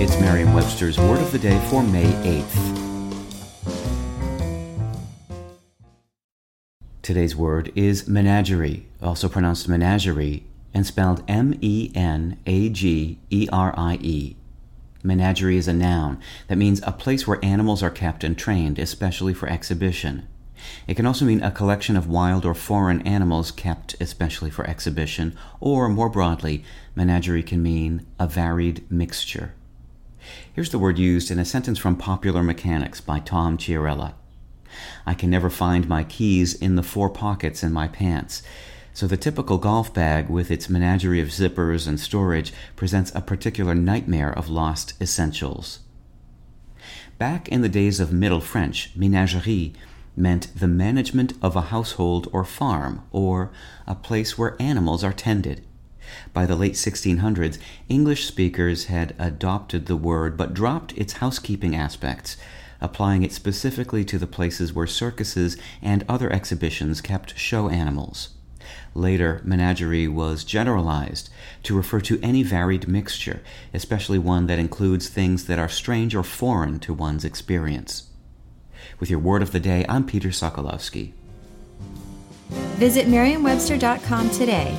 It's Merriam-Webster's Word of the Day for May 8th. Today's word is menagerie, also pronounced menagerie, and spelled M E N A G E R I E. Menagerie is a noun that means a place where animals are kept and trained, especially for exhibition. It can also mean a collection of wild or foreign animals kept especially for exhibition, or more broadly, menagerie can mean a varied mixture. Here's the word used in a sentence from Popular Mechanics by Tom Chiarella. I can never find my keys in the four pockets in my pants. So the typical golf bag with its menagerie of zippers and storage presents a particular nightmare of lost essentials. Back in the days of Middle French, ménagerie meant the management of a household or farm, or a place where animals are tended. By the late 1600s, English speakers had adopted the word but dropped its housekeeping aspects, applying it specifically to the places where circuses and other exhibitions kept show animals. Later, menagerie was generalized to refer to any varied mixture, especially one that includes things that are strange or foreign to one's experience. With your word of the day, I'm Peter Sokolowski. Visit Merriam-Webster.com today